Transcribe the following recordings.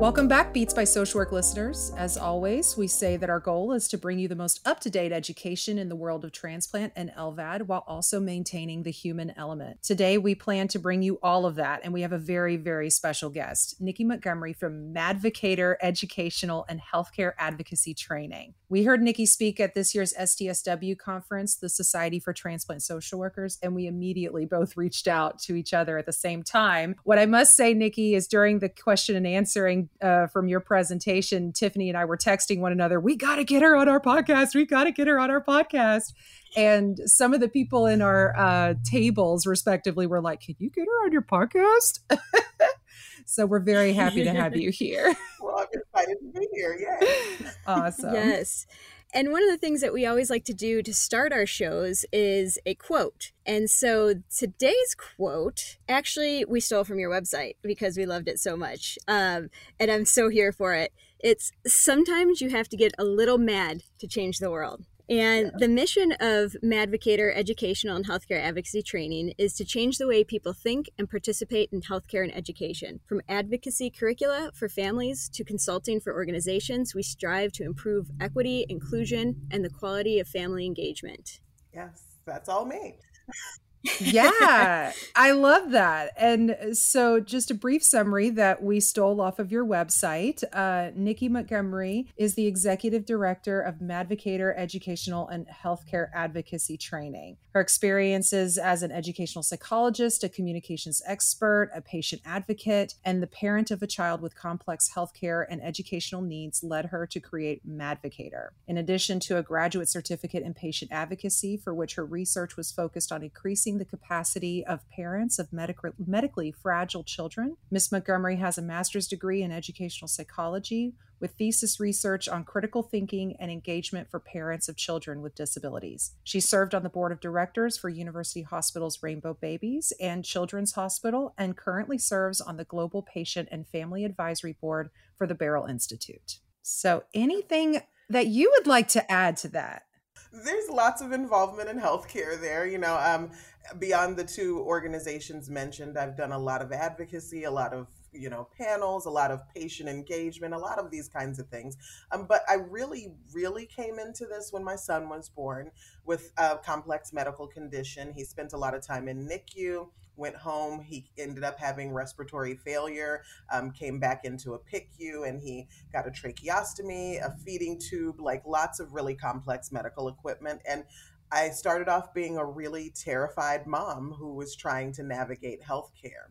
Welcome back, Beats by Social Work listeners. As always, we say that our goal is to bring you the most up to date education in the world of transplant and LVAD while also maintaining the human element. Today, we plan to bring you all of that, and we have a very, very special guest, Nikki Montgomery from Madvocator Educational and Healthcare Advocacy Training. We heard Nikki speak at this year's STSW conference, the Society for Transplant Social Workers, and we immediately both reached out to each other at the same time. What I must say, Nikki, is during the question and answering uh, from your presentation, Tiffany and I were texting one another, we got to get her on our podcast. We got to get her on our podcast. And some of the people in our uh, tables, respectively, were like, can you get her on your podcast? so we're very happy to have you here. well, I'm excited to be here. Yeah. Awesome. Yes. And one of the things that we always like to do to start our shows is a quote. And so today's quote, actually, we stole from your website because we loved it so much. Um, and I'm so here for it. It's sometimes you have to get a little mad to change the world. And yeah. the mission of Madvocator Educational and Healthcare Advocacy Training is to change the way people think and participate in healthcare and education. From advocacy curricula for families to consulting for organizations, we strive to improve equity, inclusion, and the quality of family engagement. Yes, that's all me. yeah, I love that. And so, just a brief summary that we stole off of your website. Uh, Nikki Montgomery is the executive director of Madvocator Educational and Healthcare Advocacy Training. Her experiences as an educational psychologist, a communications expert, a patient advocate, and the parent of a child with complex healthcare and educational needs led her to create Madvocator. In addition to a graduate certificate in patient advocacy, for which her research was focused on increasing increasing the capacity of parents of medic- medically fragile children. Ms. Montgomery has a master's degree in educational psychology with thesis research on critical thinking and engagement for parents of children with disabilities. She served on the board of directors for University Hospital's Rainbow Babies and Children's Hospital and currently serves on the Global Patient and Family Advisory Board for the Beryl Institute. So, anything that you would like to add to that? There's lots of involvement in healthcare there. You know, um, beyond the two organizations mentioned, I've done a lot of advocacy, a lot of you know panels a lot of patient engagement a lot of these kinds of things um, but i really really came into this when my son was born with a complex medical condition he spent a lot of time in nicu went home. He ended up having respiratory failure, um, came back into a PICU, and he got a tracheostomy, a feeding tube, like lots of really complex medical equipment. And I started off being a really terrified mom who was trying to navigate healthcare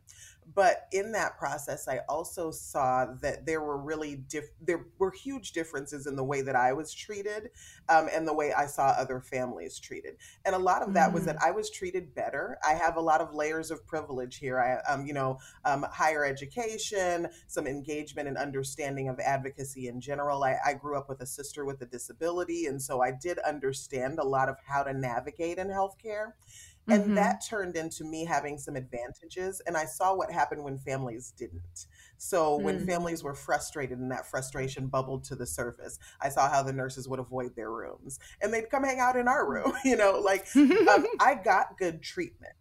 but in that process i also saw that there were really diff- there were huge differences in the way that i was treated um, and the way i saw other families treated and a lot of that mm. was that mm. i was treated better i have a lot of layers of privilege here i um, you know um, higher education some engagement and understanding of advocacy in general I, I grew up with a sister with a disability and so i did understand a lot of how to navigate in healthcare and mm-hmm. that turned into me having some advantages. And I saw what happened when families didn't. So when mm-hmm. families were frustrated and that frustration bubbled to the surface, I saw how the nurses would avoid their rooms and they'd come hang out in our room. You know, like um, I got good treatment.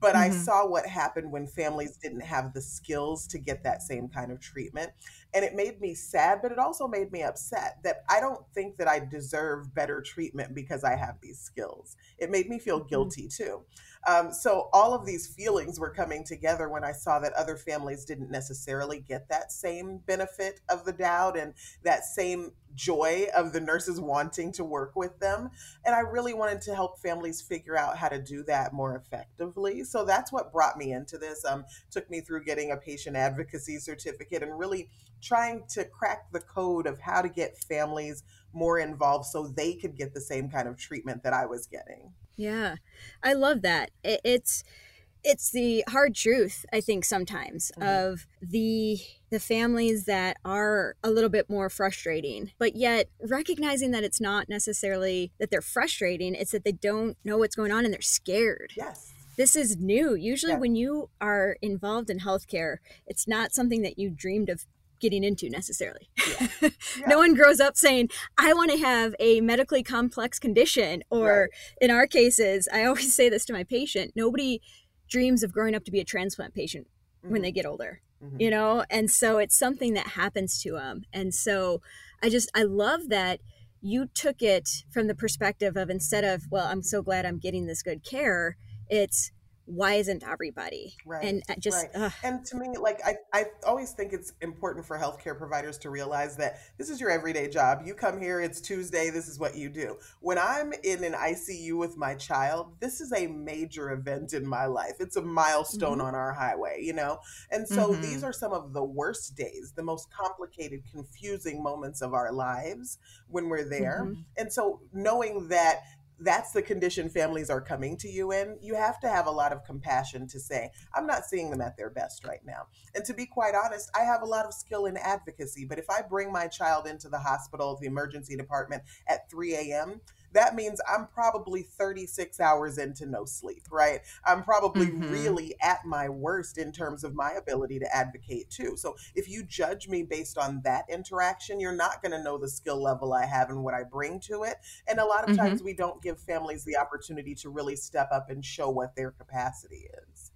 But mm-hmm. I saw what happened when families didn't have the skills to get that same kind of treatment. And it made me sad, but it also made me upset that I don't think that I deserve better treatment because I have these skills. It made me feel mm-hmm. guilty too. Um, so all of these feelings were coming together when I saw that other families didn't necessarily get that same benefit of the doubt and that same joy of the nurses wanting to work with them. And I really wanted to help families figure out how to do that more effectively. So that's what brought me into this. Um, took me through getting a patient advocacy certificate and really trying to crack the code of how to get families more involved so they could get the same kind of treatment that I was getting. Yeah, I love that. It's it's the hard truth i think sometimes mm-hmm. of the the families that are a little bit more frustrating but yet recognizing that it's not necessarily that they're frustrating it's that they don't know what's going on and they're scared yes this is new usually yeah. when you are involved in healthcare it's not something that you dreamed of getting into necessarily. Yeah. Yeah. no one grows up saying, I want to have a medically complex condition. Or right. in our cases, I always say this to my patient nobody dreams of growing up to be a transplant patient mm-hmm. when they get older. Mm-hmm. You know, and so it's something that happens to them. And so I just I love that you took it from the perspective of instead of, well, I'm so glad I'm getting this good care, it's why isn't everybody right and just right. and to me like I, I always think it's important for healthcare providers to realize that this is your everyday job you come here it's tuesday this is what you do when i'm in an icu with my child this is a major event in my life it's a milestone mm-hmm. on our highway you know and so mm-hmm. these are some of the worst days the most complicated confusing moments of our lives when we're there mm-hmm. and so knowing that that's the condition families are coming to you in, you have to have a lot of compassion to say, I'm not seeing them at their best right now. And to be quite honest, I have a lot of skill in advocacy, but if I bring my child into the hospital, the emergency department at 3 a.m., that means I'm probably 36 hours into no sleep, right? I'm probably mm-hmm. really at my worst in terms of my ability to advocate too. So if you judge me based on that interaction, you're not going to know the skill level I have and what I bring to it. And a lot of mm-hmm. times we don't give families the opportunity to really step up and show what their capacity is.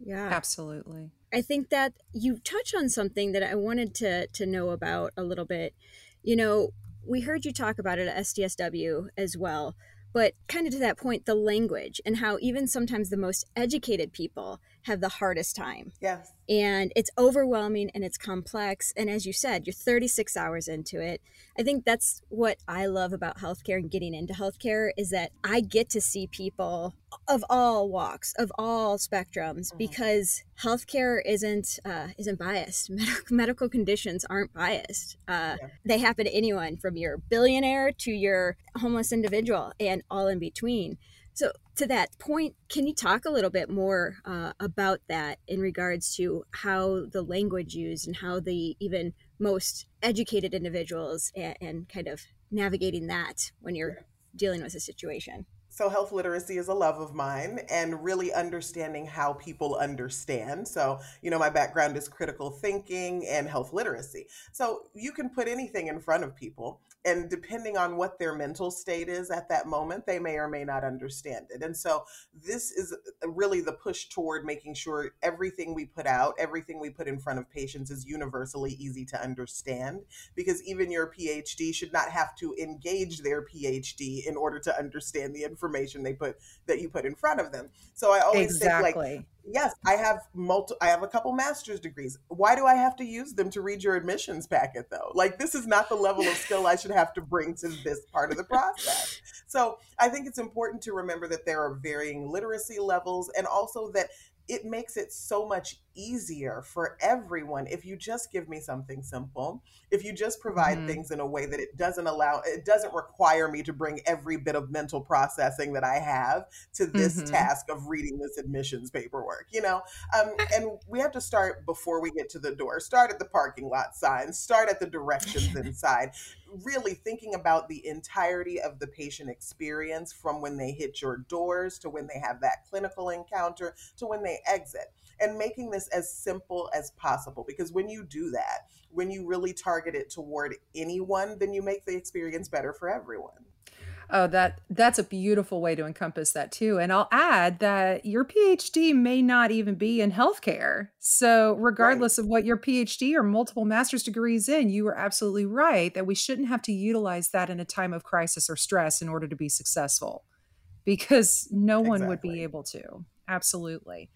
Yeah. Absolutely. I think that you touch on something that I wanted to to know about a little bit. You know, we heard you talk about it at STSW as well, but kind of to that point, the language and how even sometimes the most educated people have the hardest time. Yes. And it's overwhelming and it's complex. And as you said, you're 36 hours into it. I think that's what I love about healthcare and getting into healthcare is that I get to see people of all walks, of all spectrums, mm-hmm. because healthcare isn't uh, isn't biased. medical conditions aren't biased. Uh, yeah. They happen to anyone, from your billionaire to your homeless individual, and all in between. So, to that point, can you talk a little bit more uh, about that in regards to how the language used and how the even most educated individuals and, and kind of navigating that when you're dealing with a situation? So, health literacy is a love of mine and really understanding how people understand. So, you know, my background is critical thinking and health literacy. So, you can put anything in front of people and depending on what their mental state is at that moment they may or may not understand it and so this is uh, really the push toward making sure everything we put out everything we put in front of patients is universally easy to understand because even your phd should not have to engage their phd in order to understand the information they put that you put in front of them so i always exactly. think like yes, I have multi I have a couple master's degrees. Why do I have to use them to read your admissions packet though? Like this is not the level of skill I should have to bring to this part of the process. So, I think it's important to remember that there are varying literacy levels and also that it makes it so much easier for everyone if you just give me something simple if you just provide mm-hmm. things in a way that it doesn't allow it doesn't require me to bring every bit of mental processing that i have to this mm-hmm. task of reading this admissions paperwork you know? Um, and we have to start before we get to the door. Start at the parking lot signs start at the directions inside. Really thinking about the entirety of the patient experience from when they hit your doors to when they have that clinical encounter to when they exit and making this as simple as possible because when you do that when you really target it toward anyone then you make the experience better for everyone Oh, that that's a beautiful way to encompass that too. And I'll add that your PhD may not even be in healthcare. So, regardless right. of what your PhD or multiple master's degrees in, you are absolutely right that we shouldn't have to utilize that in a time of crisis or stress in order to be successful because no one exactly. would be able to. Absolutely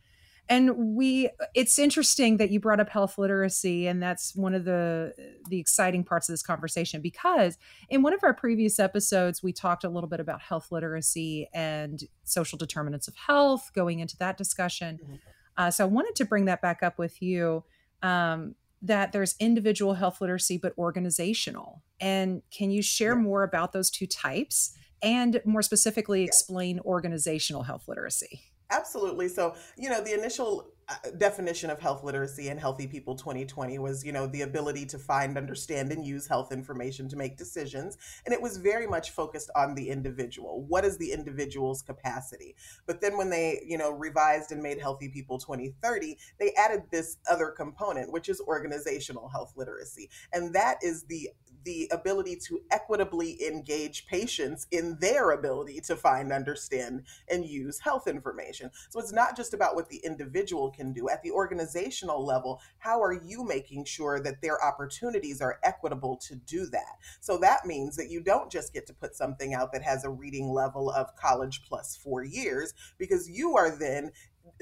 and we it's interesting that you brought up health literacy and that's one of the the exciting parts of this conversation because in one of our previous episodes we talked a little bit about health literacy and social determinants of health going into that discussion mm-hmm. uh, so i wanted to bring that back up with you um, that there's individual health literacy but organizational and can you share yeah. more about those two types and more specifically yeah. explain organizational health literacy Absolutely. So, you know, the initial Uh, definition of health literacy in Healthy People 2020 was, you know, the ability to find, understand, and use health information to make decisions. And it was very much focused on the individual. What is the individual's capacity? But then when they, you know, revised and made Healthy People 2030, they added this other component, which is organizational health literacy. And that is the the ability to equitably engage patients in their ability to find, understand, and use health information. So it's not just about what the individual can can do at the organizational level how are you making sure that their opportunities are equitable to do that? So that means that you don't just get to put something out that has a reading level of college plus four years because you are then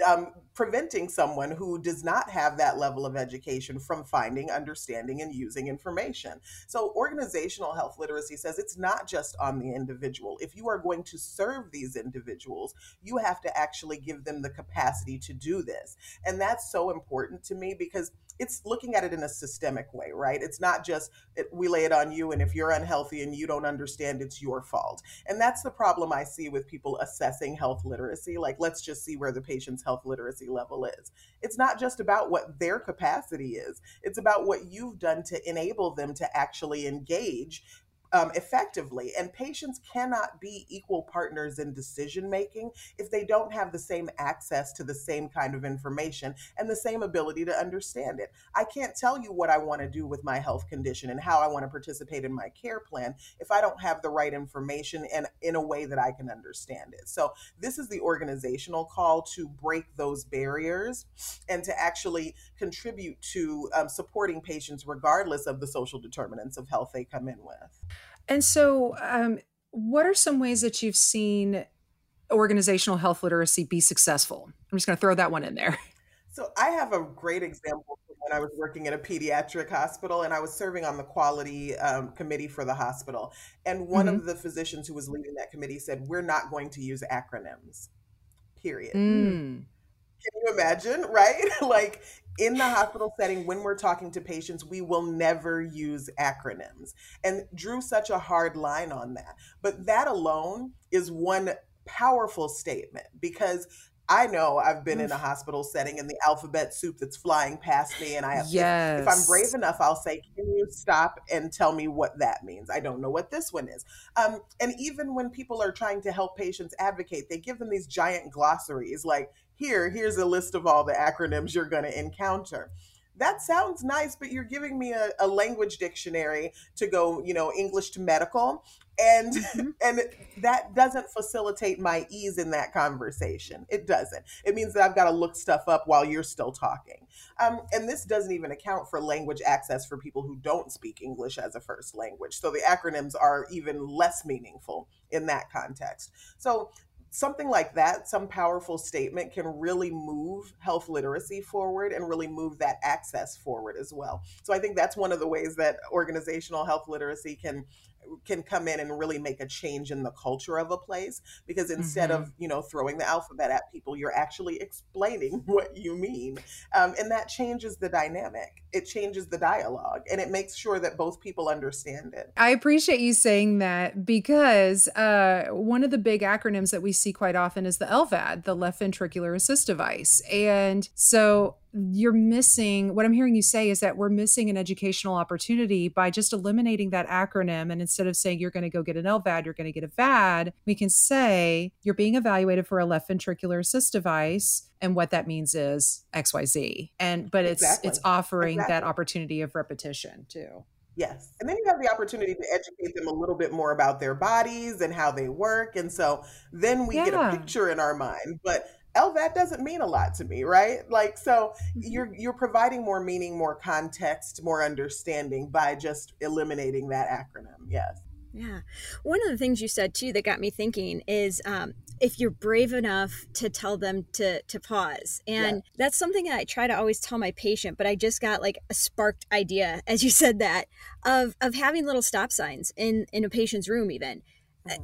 um, preventing someone who does not have that level of education from finding, understanding, and using information. So, organizational health literacy says it's not just on the individual. If you are going to serve these individuals, you have to actually give them the capacity to do this. And that's so important to me because it's looking at it in a systemic way, right? It's not just it, we lay it on you, and if you're unhealthy and you don't understand, it's your fault. And that's the problem I see with people assessing health literacy. Like, let's just see where the patient's health literacy level is. It's not just about what their capacity is, it's about what you've done to enable them to actually engage um, effectively. And patients cannot be equal partners in decision making if they don't have the same access to the same kind of information and the same ability to understand it. I can't tell you what I want to do with my health condition and how I want to participate in my care plan if I don't have the right information and in a way that I can understand it. So, this is the organizational call to break those barriers and to actually contribute to um, supporting patients regardless of the social determinants of health they come in with. And so, um, what are some ways that you've seen organizational health literacy be successful? I'm just going to throw that one in there. So, I have a great example when I was working at a pediatric hospital and I was serving on the quality um, committee for the hospital. And one mm-hmm. of the physicians who was leading that committee said, We're not going to use acronyms, period. Mm. Can you imagine, right? like in the hospital setting, when we're talking to patients, we will never use acronyms and drew such a hard line on that. But that alone is one powerful statement because I know I've been in a hospital setting and the alphabet soup that's flying past me, and I have. Yes. If, if, I'm brave enough, I'll say, "Can you stop and tell me what that means?" I don't know what this one is. Um, and even when people are trying to help patients advocate, they give them these giant glossaries, like, "Here, here's a list of all the acronyms you're going to encounter." That sounds nice, but you're giving me a, a, language dictionary to go, you know, English to medical. And mm-hmm. and that doesn't facilitate my ease in that conversation. It doesn't. It means that I've got to look stuff up while you're still talking. Um, and this doesn't even account for language access for people who don't speak English as a first language. So the acronyms are even less meaningful in that context. So something like that, some powerful statement can really move health literacy forward and really move that access forward as well. So I think that's one of the ways that organizational health literacy can can come in and really make a change in the culture of a place because instead mm-hmm. of you know throwing the alphabet at people you're actually explaining what you mean. Um, and that changes the dynamic. It changes the dialogue and it makes sure that both people understand it. I appreciate you saying that because uh, one of the big acronyms that we see quite often is the lvad the left ventricular assist device. And so you're missing what I'm hearing you say is that we're missing an educational opportunity by just eliminating that acronym. And instead of saying you're going to go get an LVAD, you're going to get a VAD, we can say you're being evaluated for a left ventricular assist device. And what that means is XYZ. And but it's exactly. it's offering exactly. that opportunity of repetition too. Yes. And then you have the opportunity to educate them a little bit more about their bodies and how they work. And so then we yeah. get a picture in our mind. But LVAD doesn't mean a lot to me, right? Like so mm-hmm. you're you're providing more meaning, more context, more understanding by just eliminating that acronym. Yes. Yeah. One of the things you said too that got me thinking is um, if you're brave enough to tell them to to pause. And yeah. that's something that I try to always tell my patient, but I just got like a sparked idea as you said that of of having little stop signs in in a patient's room even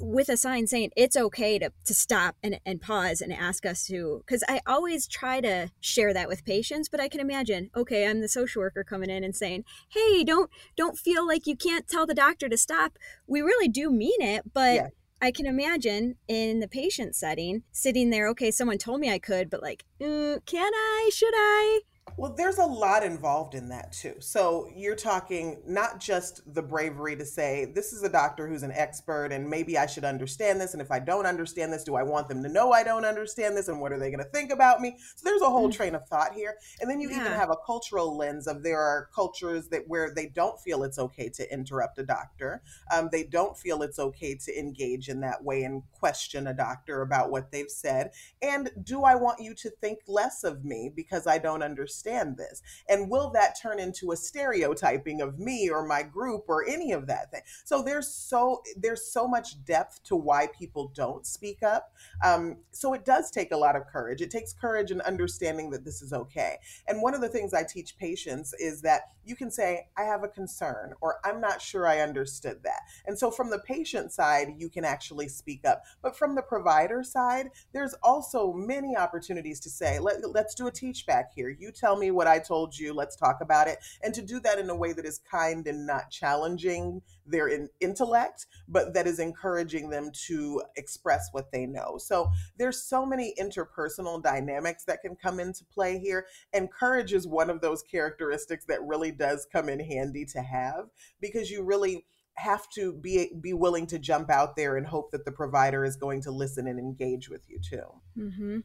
with a sign saying it's okay to, to stop and, and pause and ask us to because i always try to share that with patients but i can imagine okay i'm the social worker coming in and saying hey don't don't feel like you can't tell the doctor to stop we really do mean it but yeah. I can imagine in the patient setting sitting there, okay, someone told me I could, but like, mm, can I? Should I? Well, there's a lot involved in that too. So you're talking not just the bravery to say, this is a doctor who's an expert and maybe I should understand this. And if I don't understand this, do I want them to know I don't understand this? And what are they going to think about me? So there's a whole mm. train of thought here. And then you yeah. even have a cultural lens of there are cultures that where they don't feel it's okay to interrupt a doctor. Um, they don't feel it's okay to engage in that way and question a doctor about what they've said. And do I want you to think less of me because I don't understand? Understand this? And will that turn into a stereotyping of me or my group or any of that thing? So there's so there's so much depth to why people don't speak up. Um, so it does take a lot of courage. It takes courage and understanding that this is okay. And one of the things I teach patients is that you can say, I have a concern, or I'm not sure I understood that. And so from the patient side, you can actually speak up. But from the provider side, there's also many opportunities to say, Let, us do a teach back here. You tell tell me what I told you. Let's talk about it. And to do that in a way that is kind and not challenging their in- intellect, but that is encouraging them to express what they know. So there's so many interpersonal dynamics that can come into play here. And courage is one of those characteristics that really does come in handy to have because you really have to be be willing to jump out there and hope that the provider is going to listen and engage with you too. Mm-hmm.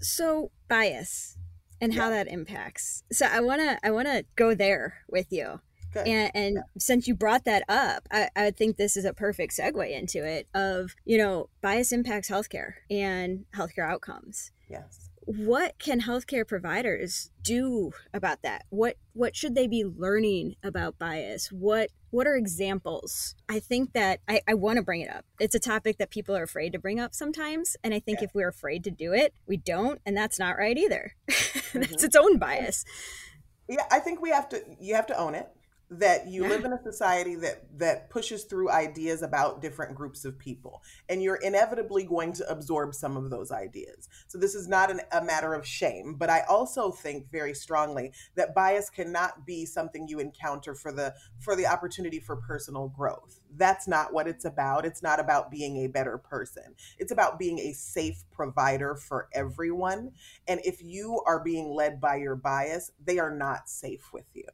So bias and yeah. how that impacts. So I wanna I wanna go there with you. Good. And, and yeah. since you brought that up, I, I think this is a perfect segue into it of, you know, bias impacts healthcare and healthcare outcomes. Yes what can healthcare providers do about that? What what should they be learning about bias? What what are examples? I think that i, I want to bring it up. It's a topic that people are afraid to bring up sometimes and i think yeah. if we're afraid to do it we don't and that's not right either. Mm-hmm. that's its own bias. Yeah i think we have to you have to own it that you live in a society that that pushes through ideas about different groups of people and you're inevitably going to absorb some of those ideas. So this is not an, a matter of shame but i also think very strongly that bias cannot be something you encounter for the for the opportunity for personal growth. That's not what it's about. It's not about being a better person. It's about being a safe provider for everyone and if you are being led by your bias they are not safe with you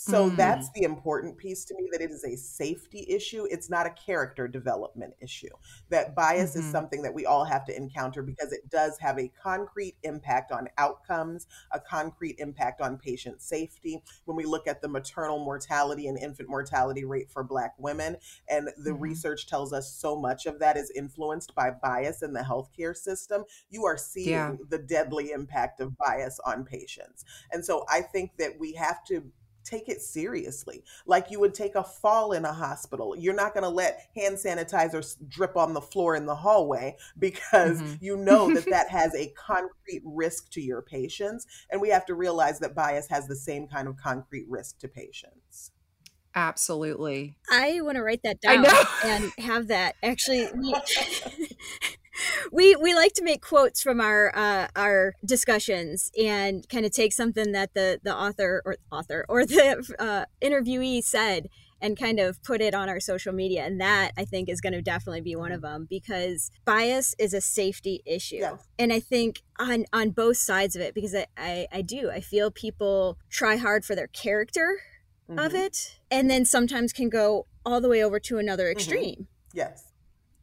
so mm. that's the important piece to me that it is a safety issue. It's not a character development issue. That bias mm-hmm. is something that we all have to encounter because it does have a concrete impact on outcomes, a concrete impact on patient safety. When we look at the maternal mortality and infant mortality rate for Black women, and the mm-hmm. research tells us so much of that is influenced by bias in the healthcare system, you are seeing yeah. the deadly impact of bias on patients. And so I think that we have to take it seriously. Like you would take a fall in a hospital. You're not going to let hand sanitizer drip on the floor in the hallway because mm-hmm. you know that that has a concrete risk to your patients and we have to realize that bias has the same kind of concrete risk to patients. Absolutely. I want to write that down and have that actually we we like to make quotes from our uh, our discussions and kind of take something that the the author or author or the uh, interviewee said and kind of put it on our social media and that i think is going to definitely be one of them because bias is a safety issue yes. and i think on on both sides of it because I, I, I do i feel people try hard for their character mm-hmm. of it and then sometimes can go all the way over to another mm-hmm. extreme mm-hmm. yes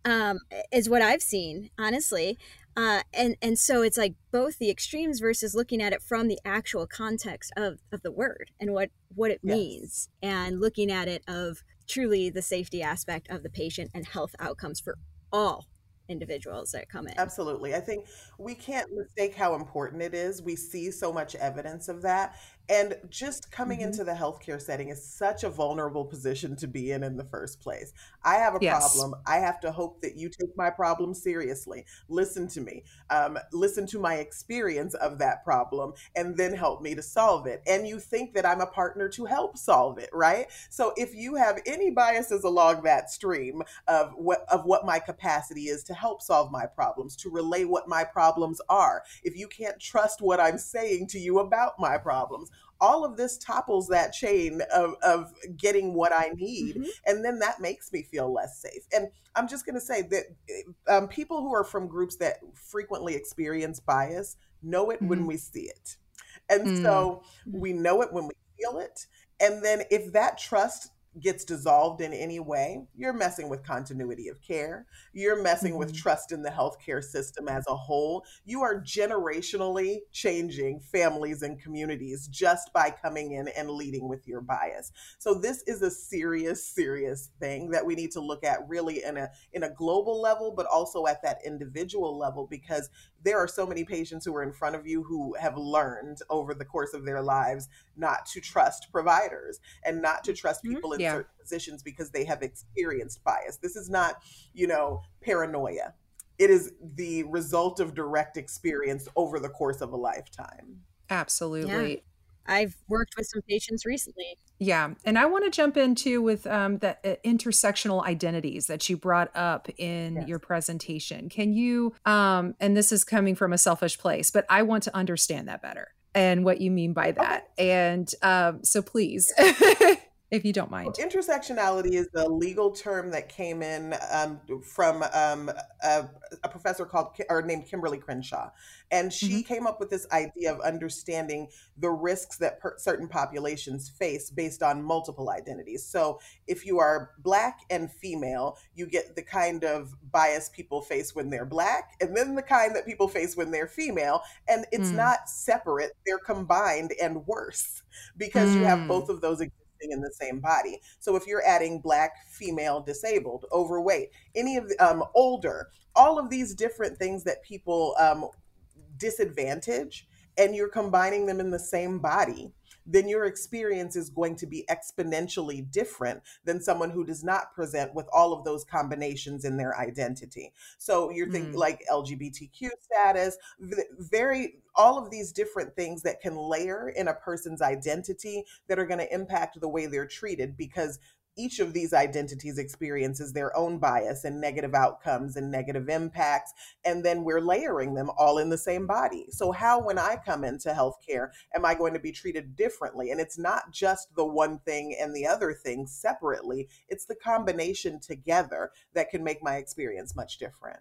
um, is what I've seen, honestly. Uh, and and so it's like both the extremes versus looking at it from the actual context of, of the word and what what it yes. means and looking at it of truly the safety aspect of the patient and health outcomes for all individuals that come in. Absolutely. I think we can't mistake how important it is. We see so much evidence of that. And just coming mm-hmm. into the healthcare setting is such a vulnerable position to be in in the first place. I have a yes. problem. I have to hope that you take my problem seriously. Listen to me. Um, listen to my experience of that problem and then help me to solve it. And you think that I'm a partner to help solve it, right? So if you have any biases along that stream of what of what my capacity is to help solve my problems, to relay what my problems are, if you can't trust what I'm saying to you about my problems, all of this topples that chain of, of getting what I need. Mm-hmm. And then that makes me feel less safe. And I'm just going to say that um, people who are from groups that frequently experience bias know it mm-hmm. when we see it. And mm. so we know it when we feel it. And then if that trust gets dissolved in any way, you're messing with continuity of care. You're messing mm-hmm. with trust in the healthcare system as a whole. You are generationally changing families and communities just by coming in and leading with your bias. So this is a serious serious thing that we need to look at really in a in a global level but also at that individual level because there are so many patients who are in front of you who have learned over the course of their lives not to trust providers and not to trust mm-hmm. people mm-hmm. in yeah. Certain positions because they have experienced bias. This is not, you know, paranoia. It is the result of direct experience over the course of a lifetime. Absolutely. Yeah. I've worked with some patients recently. Yeah. And I want to jump into with um, the uh, intersectional identities that you brought up in yes. your presentation. Can you, um, and this is coming from a selfish place, but I want to understand that better and what you mean by that. Okay. And um, so please. if you don't mind. Well, intersectionality is the legal term that came in um, from um, a, a, professor called or named Kimberlé Crenshaw, and she mm-hmm. came up with this idea of understanding the risks that per- certain populations face based on multiple identities. So, if you are black and female, you get the kind of bias people face when they're black, and then the kind that people face when they're female, and it's mm. not separate; they're combined and worse because mm. you have both mm. of those in the same body. So if you're adding black, female, disabled, overweight, any of the um, older, all of these different things that people um, disadvantage, and you're combining them in the same body, then your experience is going to be exponentially different than someone who does not present with all of those combinations in their identity. So you're thinking mm. like LGBTQ status, very all of these different things that can layer in a person's identity that are going to impact the way they're treated because each of these identities experiences their own bias and negative outcomes and negative impacts. And then we're layering them all in the same body. So, how, when I come into healthcare, am I going to be treated differently? And it's not just the one thing and the other thing separately, it's the combination together that can make my experience much different.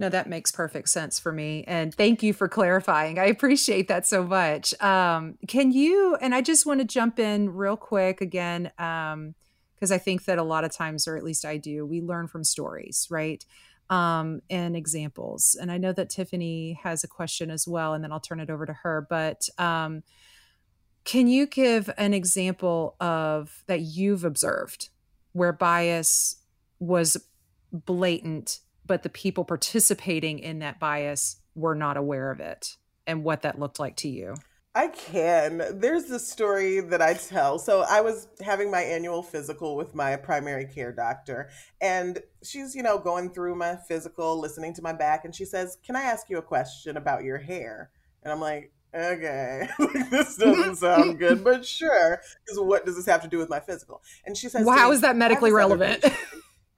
No, that makes perfect sense for me. And thank you for clarifying. I appreciate that so much. Um, can you, and I just want to jump in real quick again. Um, because I think that a lot of times, or at least I do, we learn from stories, right? Um, and examples. And I know that Tiffany has a question as well, and then I'll turn it over to her. But um, can you give an example of that you've observed where bias was blatant, but the people participating in that bias were not aware of it and what that looked like to you? I can. There's this story that I tell. So I was having my annual physical with my primary care doctor, and she's, you know, going through my physical, listening to my back, and she says, Can I ask you a question about your hair? And I'm like, Okay, this doesn't sound good, but sure. Because what does this have to do with my physical? And she says, Well, how is that medically relevant?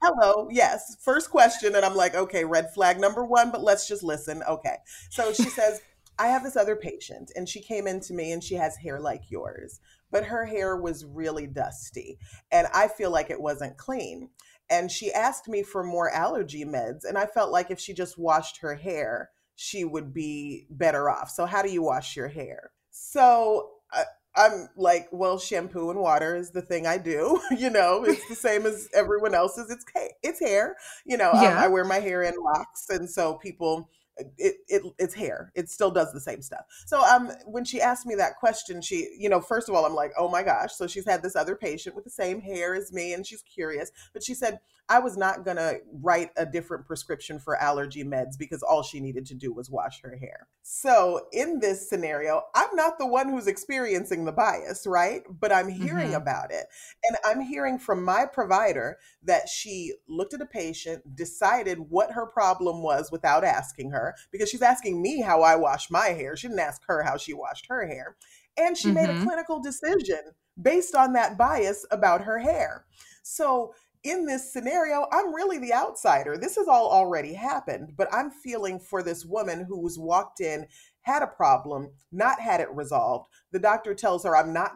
Hello, yes. First question. And I'm like, okay, red flag number one, but let's just listen. Okay. So she says, I have this other patient, and she came in to me and she has hair like yours, but her hair was really dusty, and I feel like it wasn't clean. And she asked me for more allergy meds, and I felt like if she just washed her hair, she would be better off. So, how do you wash your hair? So, uh, I'm like, well, shampoo and water is the thing I do. you know, it's the same as everyone else's. It's it's hair. You know, yeah. um, I wear my hair in locks, and so people it, it it's hair. It still does the same stuff. So um when she asked me that question she you know first of all i'm like oh my gosh. So she's had this other patient with the same hair as me and she's curious. But she said i was not going to write a different prescription for allergy meds because all she needed to do was wash her hair. So in this scenario i'm not the one who's experiencing the bias right? But i'm hearing mm-hmm. about it. And i'm hearing from my provider that she looked at a patient decided what her problem was without asking her her because she's asking me how I wash my hair. She didn't ask her how she washed her hair. And she mm-hmm. made a mm-hmm. clinical decision based on that bias about her hair. So in this scenario, I'm really the outsider. This has all already happened, but I'm feeling for this woman who's walked in had a problem, not had it resolved. The doctor tells her, "I'm not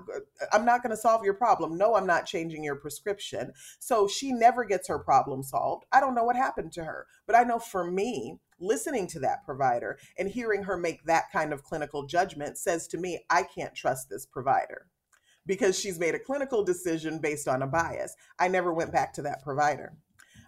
I'm not going to solve your problem. No, I'm not changing your prescription." So she never gets her problem solved. I don't know what happened to her, but I know for me, listening to that provider and hearing her make that kind of clinical judgment says to me, I can't trust this provider because she's made a clinical decision based on a bias. I never went back to that provider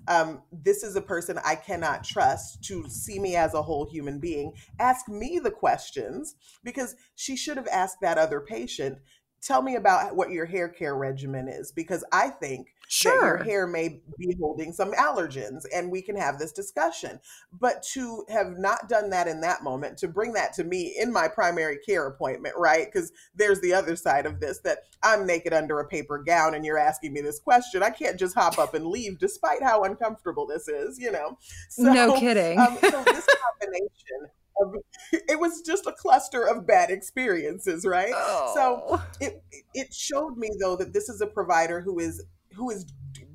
um, this is a person I cannot trust to see me as a whole human being. Ask me the questions because she should have asked that other patient tell me about what your hair care regimen is because I think sure. your hair may be holding some allergens and we can have this discussion. But to have not done that in that moment, to bring that to me in my primary care appointment, right? Because there's the other side of this that I'm naked under a paper gown and you're asking me this question. I can't just hop up and leave despite how uncomfortable this is, you know? So, no kidding. um, so this combination of, it was just a cluster of bad experiences, right? Oh. So it it showed me though that this is a provider who is who is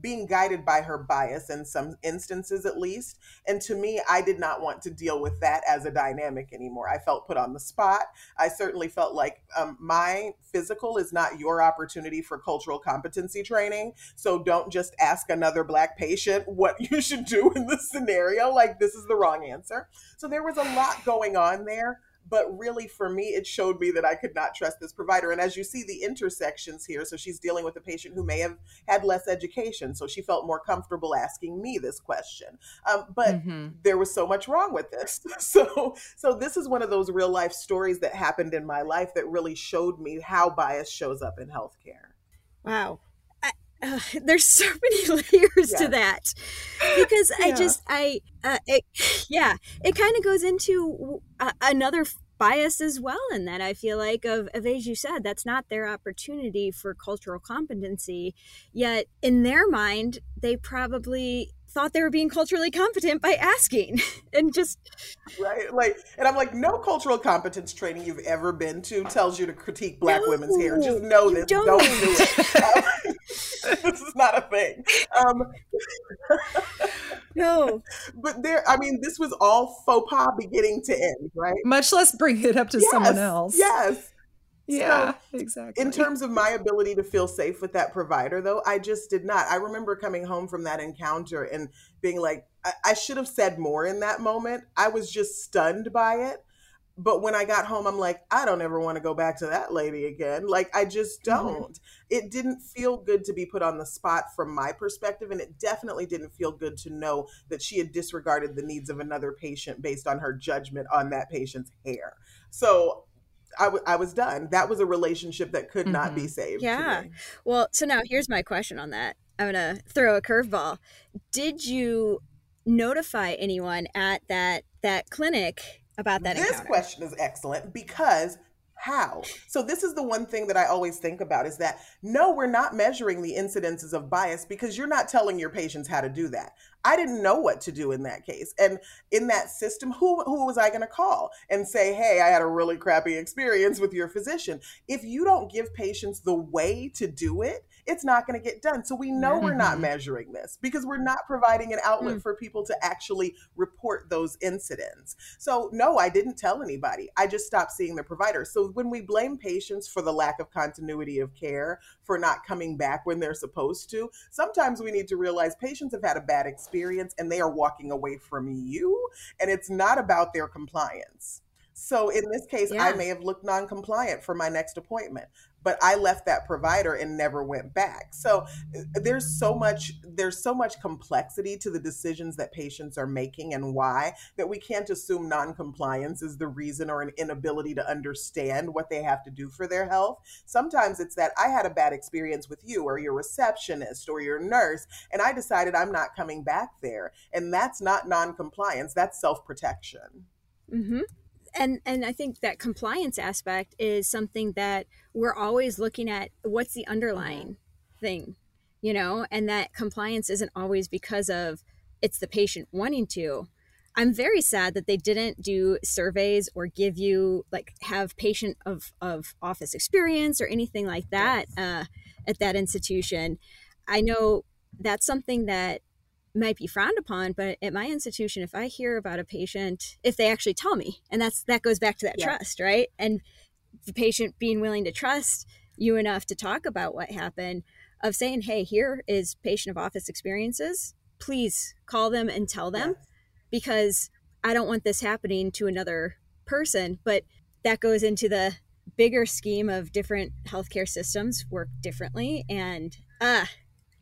being guided by her bias in some instances at least. And to me i did not want to deal with that as a dynamic anymore. I felt put on the spot. I certainly felt like um, my physical is not your opportunity for cultural competency training. So don't just ask another black patient what you should do in this scenario. Like this is the wrong answer. So there was a lot going on there but really for me it showed me that i could not trust this provider. And as you see the intersections here so she's dealing with a patient who may have had less education so she felt more comfortable asking me this question. Um, but mm-hmm. there was so much wrong with this. So so this is one of those real life stories that happened in my life that really showed me how bias shows up in healthcare. Wow uh, there's so many layers yeah. to that because yeah. I just I uh, it, yeah it kind of goes into uh, another bias as well in that I feel like of, of as you said that's not their opportunity for cultural competency yet in their mind they probably thought they were being culturally competent by asking and just right like and i'm like no cultural competence training you've ever been to tells you to critique black no, women's hair. Just know this. Don't, don't. do it. This is not a thing. Um, no. But there i mean this was all faux pas beginning to end right? Much less bring it up to yes, someone else. yes yeah, so, exactly. In terms of my ability to feel safe with that provider, though, I just did not. I remember coming home from that encounter and being like, I, I should have said more in that moment. I was just stunned by it. But when I got home, I'm like, I don't ever want to go back to that lady again. Like, I just mm-hmm. don't. Mm-hmm. It didn't feel good to be put on the spot from my perspective. And it definitely didn't feel good to know that she had disregarded the needs of another patient based on her judgment on that patient's hair. So I, w- I was done. That was a relationship that could mm-hmm. not be mm-hmm. saved. Yeah. Well, so now here's my question on that. I'm going to throw a curveball. Did you notify anyone at that that clinic about that This encounter? question is excellent because how? So this is the one thing that I always think about is that no, we're not measuring the incidences of bias because you're not telling your patients how to do that. I didn't know what to do in that case. And in that system, who, who was I going to call and say, hey, I had a really crappy experience with your physician? If you don't give patients the way to do it, it's not going to get done. So we know mm-hmm. we're not mm-hmm. measuring this because we're not providing an outlet mm. for people to actually report those incidents. So, no, I didn't tell anybody. I just stopped seeing the provider. So, when we blame patients for the lack of continuity of care, for not coming back when they're supposed to, sometimes we need to realize patients have had a bad experience and they are walking away from you, and it's not about their compliance. So in this case, yeah. I may have looked non-compliant for my next appointment but I left that provider and never went back. So uh, there's so much there's so much complexity to the decisions that patients are making and why that we can't assume non-compliance is the reason or an inability to understand what they have to do for their health. Sometimes it's that I had a bad experience with you or your receptionist or your nurse and I decided I'm not coming back there. And that's not non-compliance, that's self-protection. Mhm and and I think that compliance aspect is something that we're always looking at what's the underlying thing, you know, and that compliance isn't always because of it's the patient wanting to. I'm very sad that they didn't do surveys or give you like have patient of of office experience or anything like that uh, at that institution. I know that's something that might be frowned upon but at my institution if i hear about a patient if they actually tell me and that's that goes back to that yeah. trust right and the patient being willing to trust you enough to talk about what happened of saying hey here is patient of office experiences please call them and tell them yes. because i don't want this happening to another person but that goes into the bigger scheme of different healthcare systems work differently and ah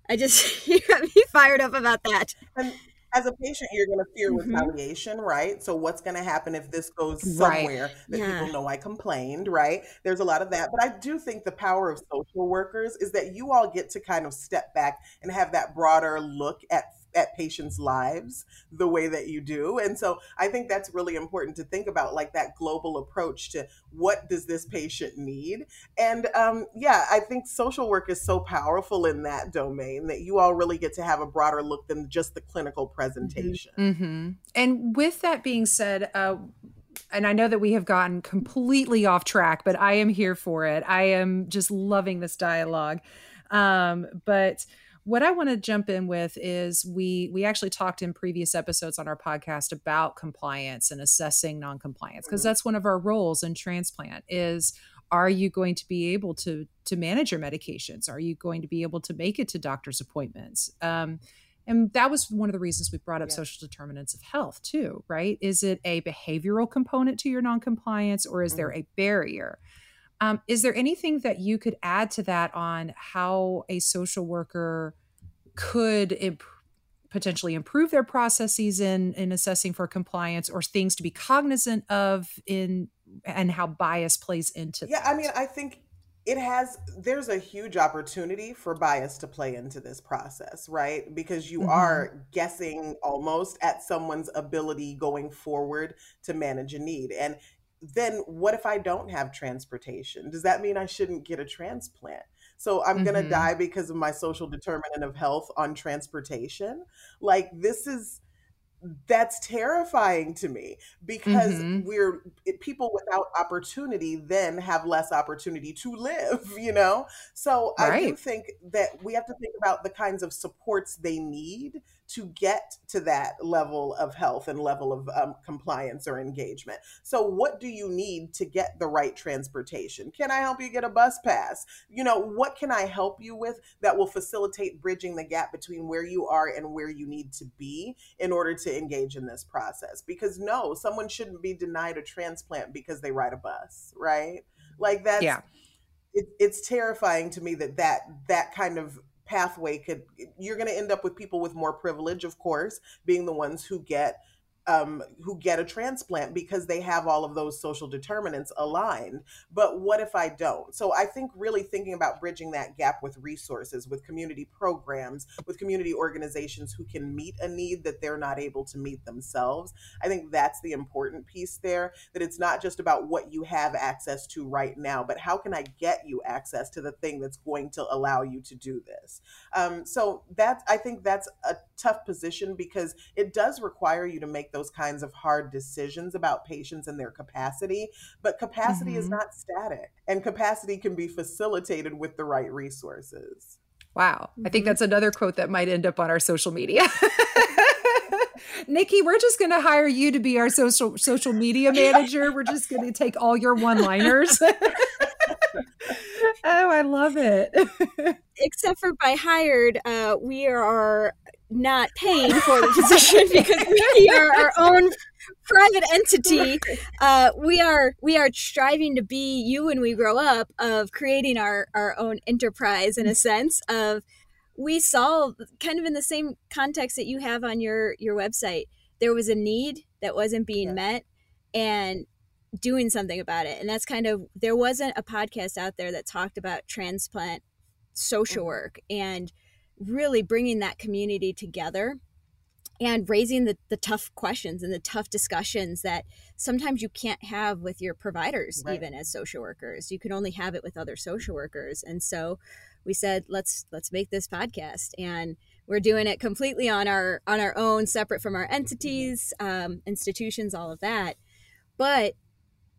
I just you got me fired up about that. And as a patient, you're going to fear mm-hmm. retaliation, right? So what's going to happen if this goes somewhere right. that yeah. people know I complained, right? There's a lot of that. But I do think the power of social workers is that you all get to kind of step back and have that broader look at at patients' lives the way that you do. And so I think that's really important to think about, like that global approach to what does this patient need. And um, yeah, I think social work is so powerful in that domain that you all really get to have a broader look than just the clinical mm-hmm. presentation. Mm-hmm. And with that being said, uh, and I know that we have gotten completely off track, but I am here for it. I am just loving this dialogue. Um, but what I want to jump in with is we we actually talked in previous episodes on our podcast about compliance and assessing noncompliance because mm-hmm. that's one of our roles in transplant is are you going to be able to to manage your medications are you going to be able to make it to doctor's appointments um, and that was one of the reasons we brought up yeah. social determinants of health too right is it a behavioral component to your noncompliance or is mm-hmm. there a barrier um, is there anything that you could add to that on how a social worker could imp- potentially improve their processes in in assessing for compliance, or things to be cognizant of in and how bias plays into? Yeah, that? I mean, I think it has there's a huge opportunity for bias to play into this process right because you mm-hmm. are guessing almost at someone's ability going forward to manage a need and then what if I don't have transportation? Does that mean I shouldn't get a transplant? So I'm mm-hmm. going to die because of my social determinant of health on transportation. Like this is that's terrifying to me because mm-hmm. we're people without opportunity then have less opportunity to live you know so right. i do think that we have to think about the kinds of supports they need to get to that level of health and level of um, compliance or engagement. So, what do you need to get the right transportation? Can I help you get a bus pass? You know, what can I help you with that will facilitate bridging the gap between where you are and where you need to be in order to engage in this process? Because no, someone shouldn't be denied a transplant because they ride a bus, right? Like that's yeah. It, it's terrifying to me that that that kind of pathway could you're going to end up with people with more privilege of course being the ones who get um, who get a transplant because they have all of those social determinants aligned. But what if I don't? So I think really thinking about bridging that gap with resources, with community programs, with community organizations who can meet a need that they're not able to meet themselves. I think that's the important piece there, that it's not just about what you have access to right now, but how can I get you access to the thing that's going to allow you to do this? Um, so that's, I think that's a tough position because it does require you to make those kinds of hard decisions about patients and their capacity. But capacity mm-hmm. is not static, and capacity can be facilitated with the right resources. Wow. I think mm-hmm. that's another quote that might end up on our social media. Nikki, we're just going to hire you to be our social social media manager. We're just going to take all your one-liners. oh, I love it. Except for by hired, uh, we are not paying for the position because we are our own private entity. Uh, we are we are striving to be you when we grow up of creating our our own enterprise in a sense of we saw kind of in the same context that you have on your your website. There was a need that wasn't being yeah. met, and doing something about it. And that's kind of there wasn't a podcast out there that talked about transplant social mm-hmm. work and really bringing that community together and raising the, the tough questions and the tough discussions that sometimes you can't have with your providers right. even as social workers. You can only have it with other social workers. And so we said let's let's make this podcast. And we're doing it completely on our on our own separate from our entities um, institutions all of that. But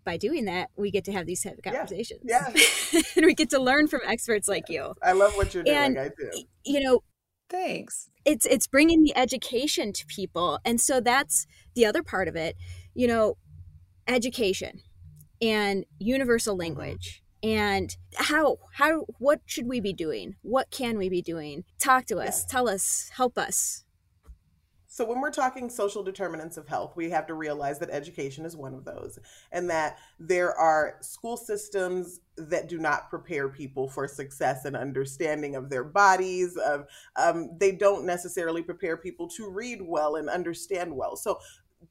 by doing that, we get to have these type of conversations. Yeah. yeah. and we get to learn from experts like you. I love what you're doing. And, I do. You know, Thanks. It's it's bringing the education to people. And so that's the other part of it. You know, education and universal mm-hmm. language and how how what should we be doing what can we be doing talk to us tell us help us so when we're talking social determinants of health we have to realize that education is one of those and that there are school systems that do not prepare people for success and understanding of their bodies of um, they don't necessarily prepare people to read well and understand well so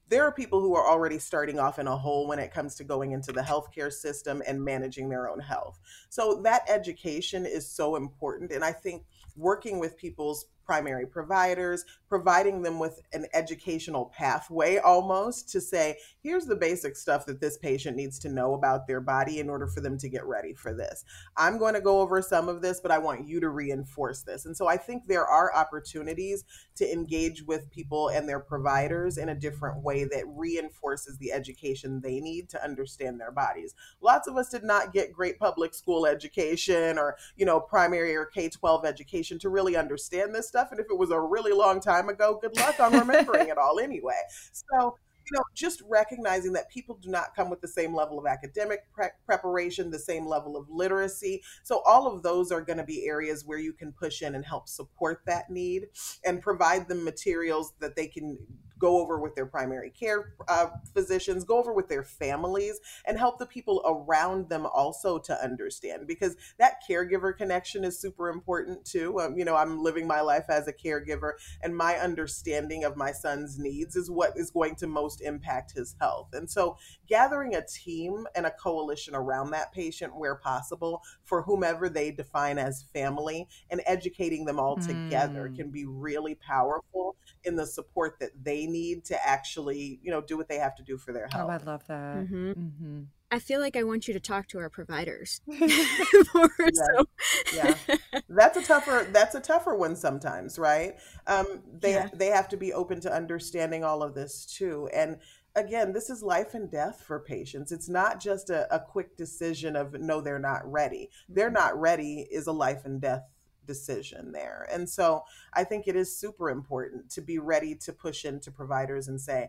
there are people who are already starting off in a hole when it comes to going into the healthcare system and managing their own health. So that education is so important. And I think working with people's primary providers, providing them with an educational pathway almost to say, here's the basic stuff that this patient needs to know about their body in order for them to get ready for this. I'm going to go over some of this, but I want you to reinforce this. And so I think there are opportunities to engage with people and their providers in a different way that reinforces the education they need to understand their bodies. Lots of us did not get great public school education or, you know, primary or K 12 education to really understand this stuff. And if it was a really long time ago, good luck on remembering it all anyway. So, you know, just recognizing that people do not come with the same level of academic pre- preparation, the same level of literacy. So, all of those are going to be areas where you can push in and help support that need and provide them materials that they can go over with their primary care uh, physicians, go over with their families, and help the people around them also to understand because that caregiver connection is super important too. Um, you know, I'm living my life as a caregiver, and my understanding of my son's needs is what is going to most impact his health. And so, gathering a team and a coalition around that patient where possible for whomever they define as family and educating them all together mm. can be really powerful in the support that they need to actually, you know, do what they have to do for their health. Oh, I love that. Mm-hmm. Mm-hmm. I feel like I want you to talk to our providers more. Yeah. So. yeah, that's a tougher. That's a tougher one sometimes, right? Um, they yeah. they have to be open to understanding all of this too, and again, this is life and death for patients. It's not just a, a quick decision of no, they're not ready. They're mm-hmm. not ready is a life and death decision there. And so I think it is super important to be ready to push into providers and say,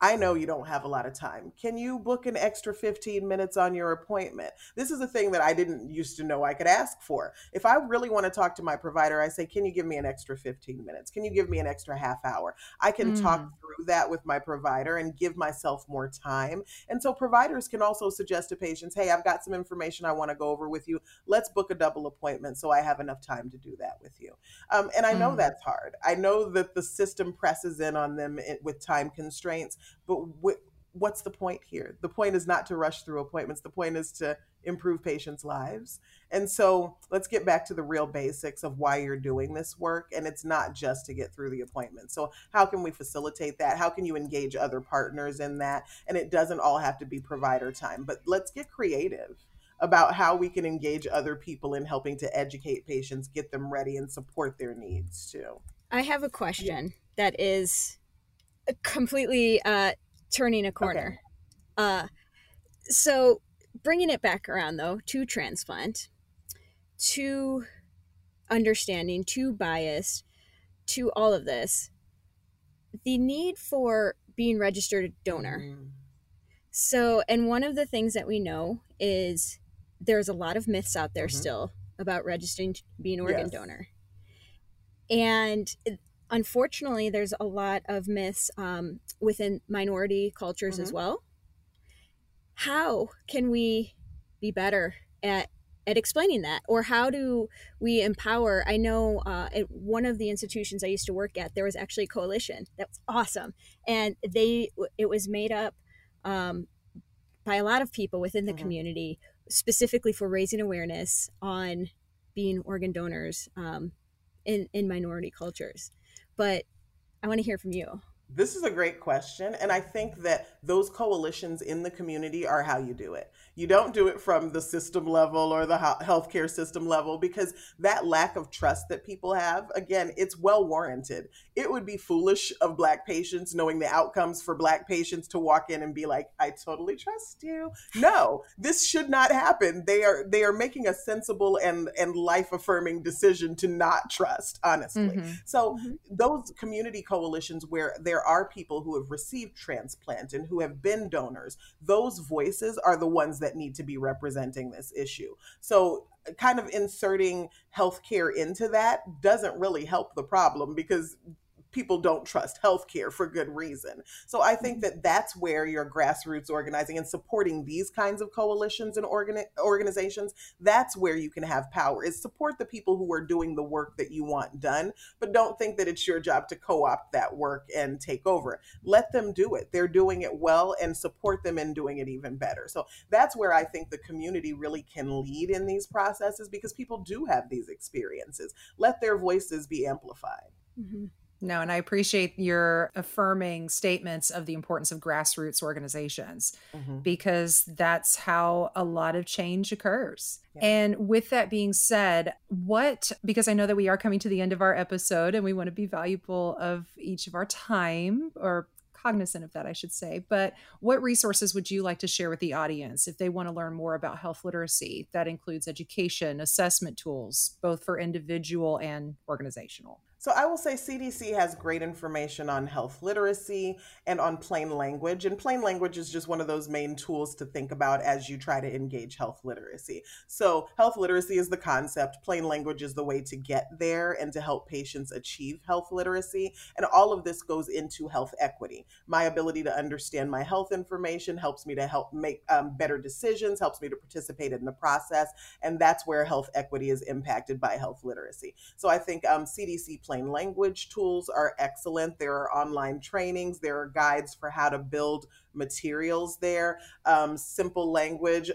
I know you don't have a lot of time. Can you book an extra 15 minutes on your appointment? This is a thing that I didn't used to know I could ask for. If I really want to talk to my provider, I say, Can you give me an extra 15 minutes? Can you give me an extra half hour? I can mm. talk through that with my provider and give myself more time. And so providers can also suggest to patients, Hey, I've got some information I want to go over with you. Let's book a double appointment so I have enough time to do that with you. Um, and I know mm. that's hard. I know that the system presses in on them with time constraints but wh- what's the point here? The point is not to rush through appointments. The point is to improve patients' lives. And so let's get back to the real basics of why you're doing this work. And it's not just to get through the appointment. So, how can we facilitate that? How can you engage other partners in that? And it doesn't all have to be provider time, but let's get creative about how we can engage other people in helping to educate patients, get them ready, and support their needs too. I have a question that is completely uh, turning a corner. Okay. Uh, so bringing it back around though to transplant, to understanding, to bias, to all of this, the need for being registered donor. Mm. So, and one of the things that we know is there's a lot of myths out there mm-hmm. still about registering to be an organ yes. donor. And unfortunately, there's a lot of myths um, within minority cultures mm-hmm. as well. How can we be better at at explaining that or how do we empower i know uh, at one of the institutions i used to work at there was actually a coalition that was awesome and they it was made up um, by a lot of people within the mm-hmm. community specifically for raising awareness on being organ donors um, in in minority cultures but I want to hear from you. This is a great question. And I think that those coalitions in the community are how you do it. You don't do it from the system level or the healthcare system level because that lack of trust that people have, again, it's well warranted. It would be foolish of Black patients, knowing the outcomes for Black patients, to walk in and be like, I totally trust you. No, this should not happen. They are they are making a sensible and, and life affirming decision to not trust, honestly. Mm-hmm. So mm-hmm. those community coalitions where there are people who have received transplant and who have been donors, those voices are the ones that that need to be representing this issue. So, kind of inserting healthcare into that doesn't really help the problem because people don't trust healthcare for good reason. So I think mm-hmm. that that's where your grassroots organizing and supporting these kinds of coalitions and organ- organizations, that's where you can have power. Is support the people who are doing the work that you want done, but don't think that it's your job to co-opt that work and take over. Let them do it. They're doing it well and support them in doing it even better. So that's where I think the community really can lead in these processes because people do have these experiences. Let their voices be amplified. Mm-hmm. No, and I appreciate your affirming statements of the importance of grassroots organizations mm-hmm. because that's how a lot of change occurs. Yeah. And with that being said, what, because I know that we are coming to the end of our episode and we want to be valuable of each of our time or cognizant of that, I should say. But what resources would you like to share with the audience if they want to learn more about health literacy? That includes education, assessment tools, both for individual and organizational. So I will say CDC has great information on health literacy and on plain language. And plain language is just one of those main tools to think about as you try to engage health literacy. So health literacy is the concept, plain language is the way to get there and to help patients achieve health literacy. And all of this goes into health equity. My ability to understand my health information helps me to help make um, better decisions, helps me to participate in the process. And that's where health equity is impacted by health literacy. So I think um, CDC plain plain language tools are excellent. There are online trainings, there are guides for how to build materials there, um, simple language,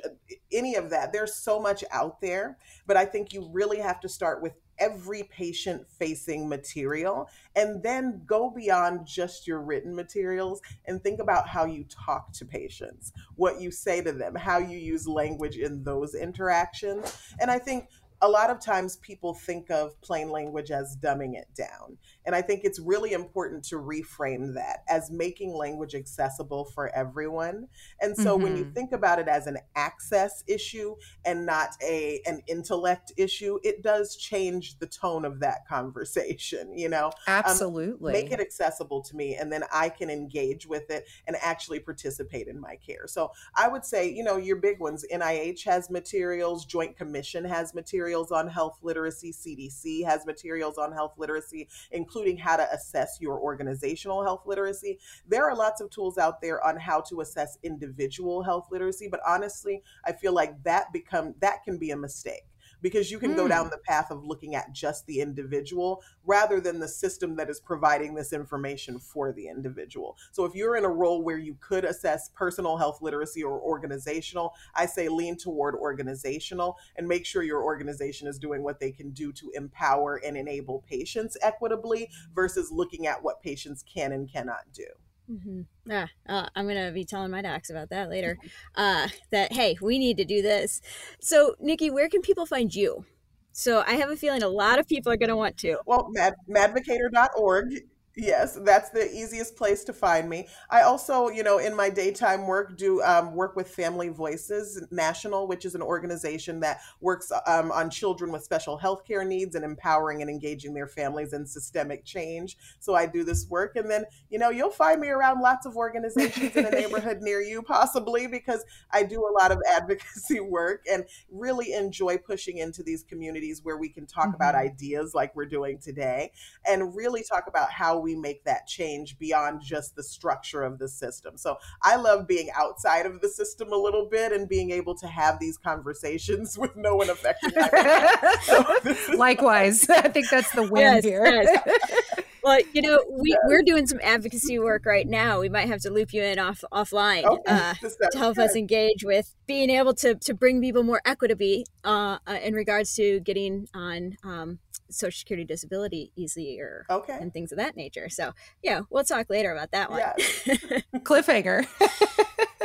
any of that. There's so much out there, but I think you really have to start with every patient facing material and then go beyond just your written materials and think about how you talk to patients, what you say to them, how you use language in those interactions. And I think a lot of times people think of plain language as dumbing it down. And I think it's really important to reframe that as making language accessible for everyone. And so mm-hmm. when you mm-hmm. think about it as an access issue and not a an intellect issue, it does change the tone of that conversation, you know. Um, Absolutely. Um, make it accessible to me and then I can engage with it and actually participate in my care. So I would say, you know, your big ones, NIH has materials, Joint Commission has materials on health literacy, CDC has materials on health literacy, including including how to assess your organizational health literacy. There are lots of tools out there on how to assess individual health literacy, but honestly, I feel like that become that can be a mistake because you can mm. go down hmm. the path of looking at just the individual rather than the system that is providing this information for the individual. So if you're in a role where you could assess personal health literacy or organizational, I say lean toward organizational and make sure your organization is doing what they can do to empower and enable patients equitably versus looking at what patients can and cannot do. Mm-hmm. Ah, uh, I'm gonna be telling my docs about that later. Uh, that hey, we need to do this. So, Nikki, where can people find you? So, I have a feeling a lot of people are gonna want to. Well, mad, madvocator.org Yes, that's the easiest place to find me. I also, you know, in my daytime work, do um, work with Family Voices National, which is an organization that works um, on children with special health care needs and empowering and engaging their families in systemic change. So I do this work. And then, you know, you'll find me around lots of organizations in a neighborhood near you, possibly, because I do a lot of advocacy work and really enjoy pushing into these communities where we can talk mm-hmm. about ideas like we're doing today and really talk about how we make that change beyond just the structure of the system. So I love being outside of the system a little bit and being able to have these conversations with no one affected. so Likewise, I think that's the win yes, here. Yes. Well, you know, we, we're doing some advocacy work right now. We might have to loop you in off offline oh, uh, to help good. us engage with being able to, to bring people more equity uh, uh, in regards to getting on um, Social Security disability easier Okay. and things of that nature. So, yeah, we'll talk later about that one. Yes. Cliffhanger.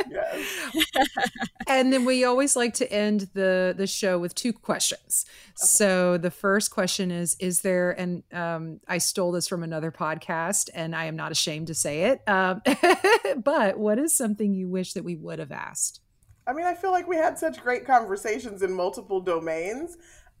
yes. and then we always like to end the the show with two questions. So the first question is: Is there? And um, I stole this from another podcast, and I am not ashamed to say it. Um, but what is something you wish that we would have asked? I mean, I feel like we had such great conversations in multiple domains.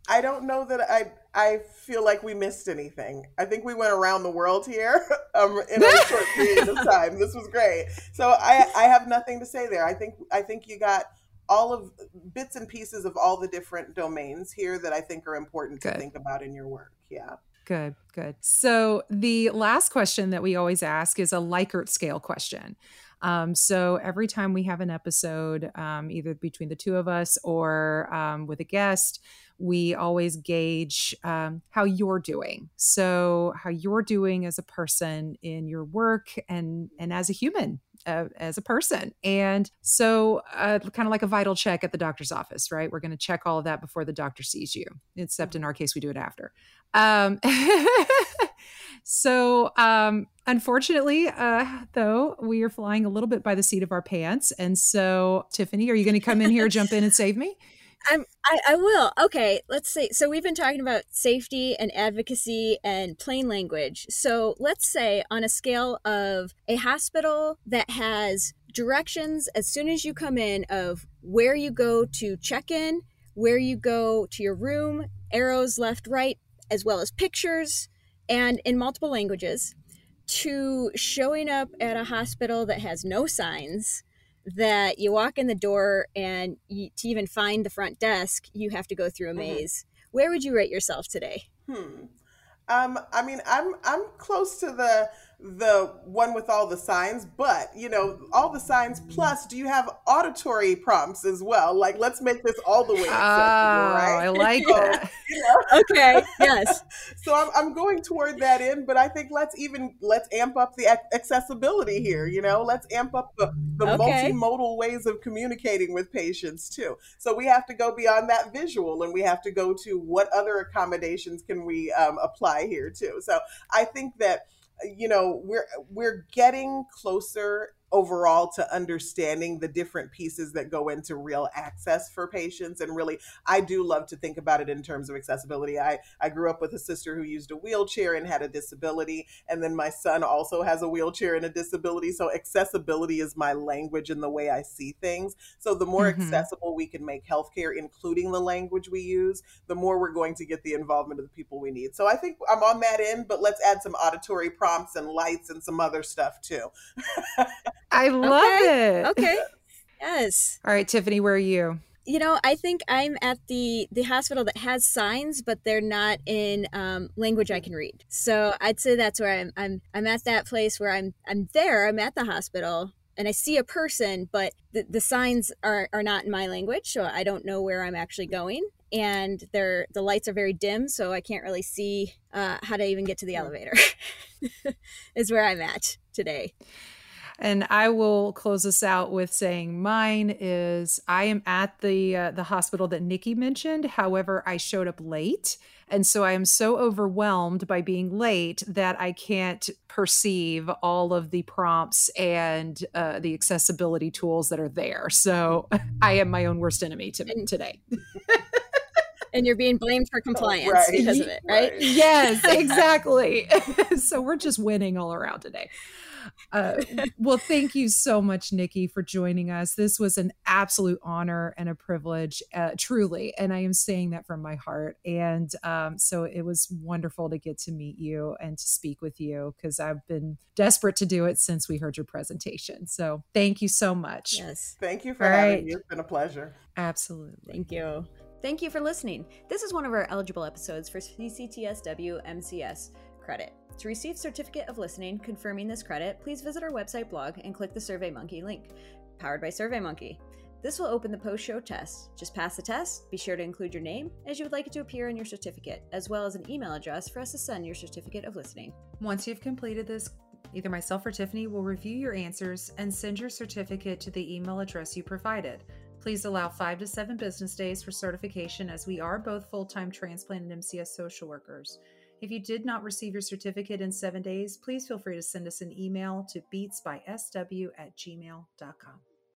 I don't know that I I feel like we missed anything. I think we went around the world here um, in a short period of time. This was great. So I I have nothing to say there. I think I think you got all of bits and pieces of all the different domains here that I think are important Good. to think about in your work. Yeah. Good, good. So the last question that we always ask is a Likert scale question. Um, so every time we have an episode, um, either between the two of us or um, with a guest, we always gauge um, how you're doing. So how you're doing as a person in your work and and as a human. Uh, as a person. And so, uh, kind of like a vital check at the doctor's office, right? We're going to check all of that before the doctor sees you, except in our case, we do it after. Um, so, um, unfortunately, uh, though, we are flying a little bit by the seat of our pants. And so, Tiffany, are you going to come in here, jump in, and save me? I'm, I, I will. Okay, let's say. So we've been talking about safety and advocacy and plain language. So let's say on a scale of a hospital that has directions as soon as you come in of where you go to check in, where you go to your room, arrows left, right, as well as pictures and in multiple languages, to showing up at a hospital that has no signs that you walk in the door and you, to even find the front desk, you have to go through a Mhm. maze. Where would you rate yourself today? Hmm. Um, I mean, I'm I'm close to the the one with all the signs, but you know, all the signs plus, do you have auditory prompts as well? Like, let's make this all the way Oh, right? I like So, that. you know, Okay, yes. so I'm, I'm going toward that end, but I think let's even let's amp up the accessibility here. You know, let's amp up the, the Okay. multimodal ways of communicating with patients too. So we have to go beyond that visual, and we have to go to what other accommodations can we um, apply here too. So I think that you know we're we're getting closer overall to understanding the different pieces that go into real access for patients and really I do love to think about it in terms of accessibility. I I grew up with a sister who used a wheelchair and had a disability and then my son also has a wheelchair and a disability so accessibility is my language and the way I see things. So the more Mhm. accessible we can make healthcare including the language we use, the more we're going to get the involvement of the people we need. So I think I'm on that end, but let's add some auditory prompts and lights and some other stuff too. I love it. Okay. Yes. All right, Tiffany, where are you? You know, I think I'm at the the hospital that has signs, but they're not in um, language I can read. So I'd say that's where I'm. I'm I'm at that place where I'm I'm there. I'm at the hospital and I see a person, but the, the signs are are not in my language, so I don't know where I'm actually going. And they're the lights are very dim, so I can't really see uh, how to even get to the elevator. is where I'm at today. And I will close this out with saying mine is I am at the uh, the hospital that Nikki mentioned. However, I showed up late, and so I am so overwhelmed by being late that I can't perceive all of the prompts and uh, the accessibility tools that are there. So I am my own worst enemy to And- today. And you're being blamed for compliance right. because of it, right? Right. yes, exactly. so we're just winning all around today. Uh, well, thank you so much, Nikki, for joining us. This was an absolute honor and a privilege, uh, truly. And I am saying that from my heart. And um, so it was wonderful to get to meet you and to speak with you because I've been desperate to do it since we heard your presentation. So thank you so much. Yes. Thank you for All having right. me. It's been a pleasure. Absolutely. Thank you. Thank you for listening. This is one of our eligible episodes for CCTSW MCS credit. To receive certificate of listening confirming this credit, please visit our website blog and click the SurveyMonkey link. Powered by SurveyMonkey. This will open the post-show test. Just pass the test, be sure to include your name as you would like it to appear on your certificate, as well as an email address for us to send your certificate of listening. Once you've completed this, either myself or Tiffany will review your answers and send your certificate to the email address you provided. Please allow five to seven business days for certification as we are both full time transplant MCS social workers. If you did not receive your certificate in seven days, please feel free to send us an email to beatsbysw at gmail.com.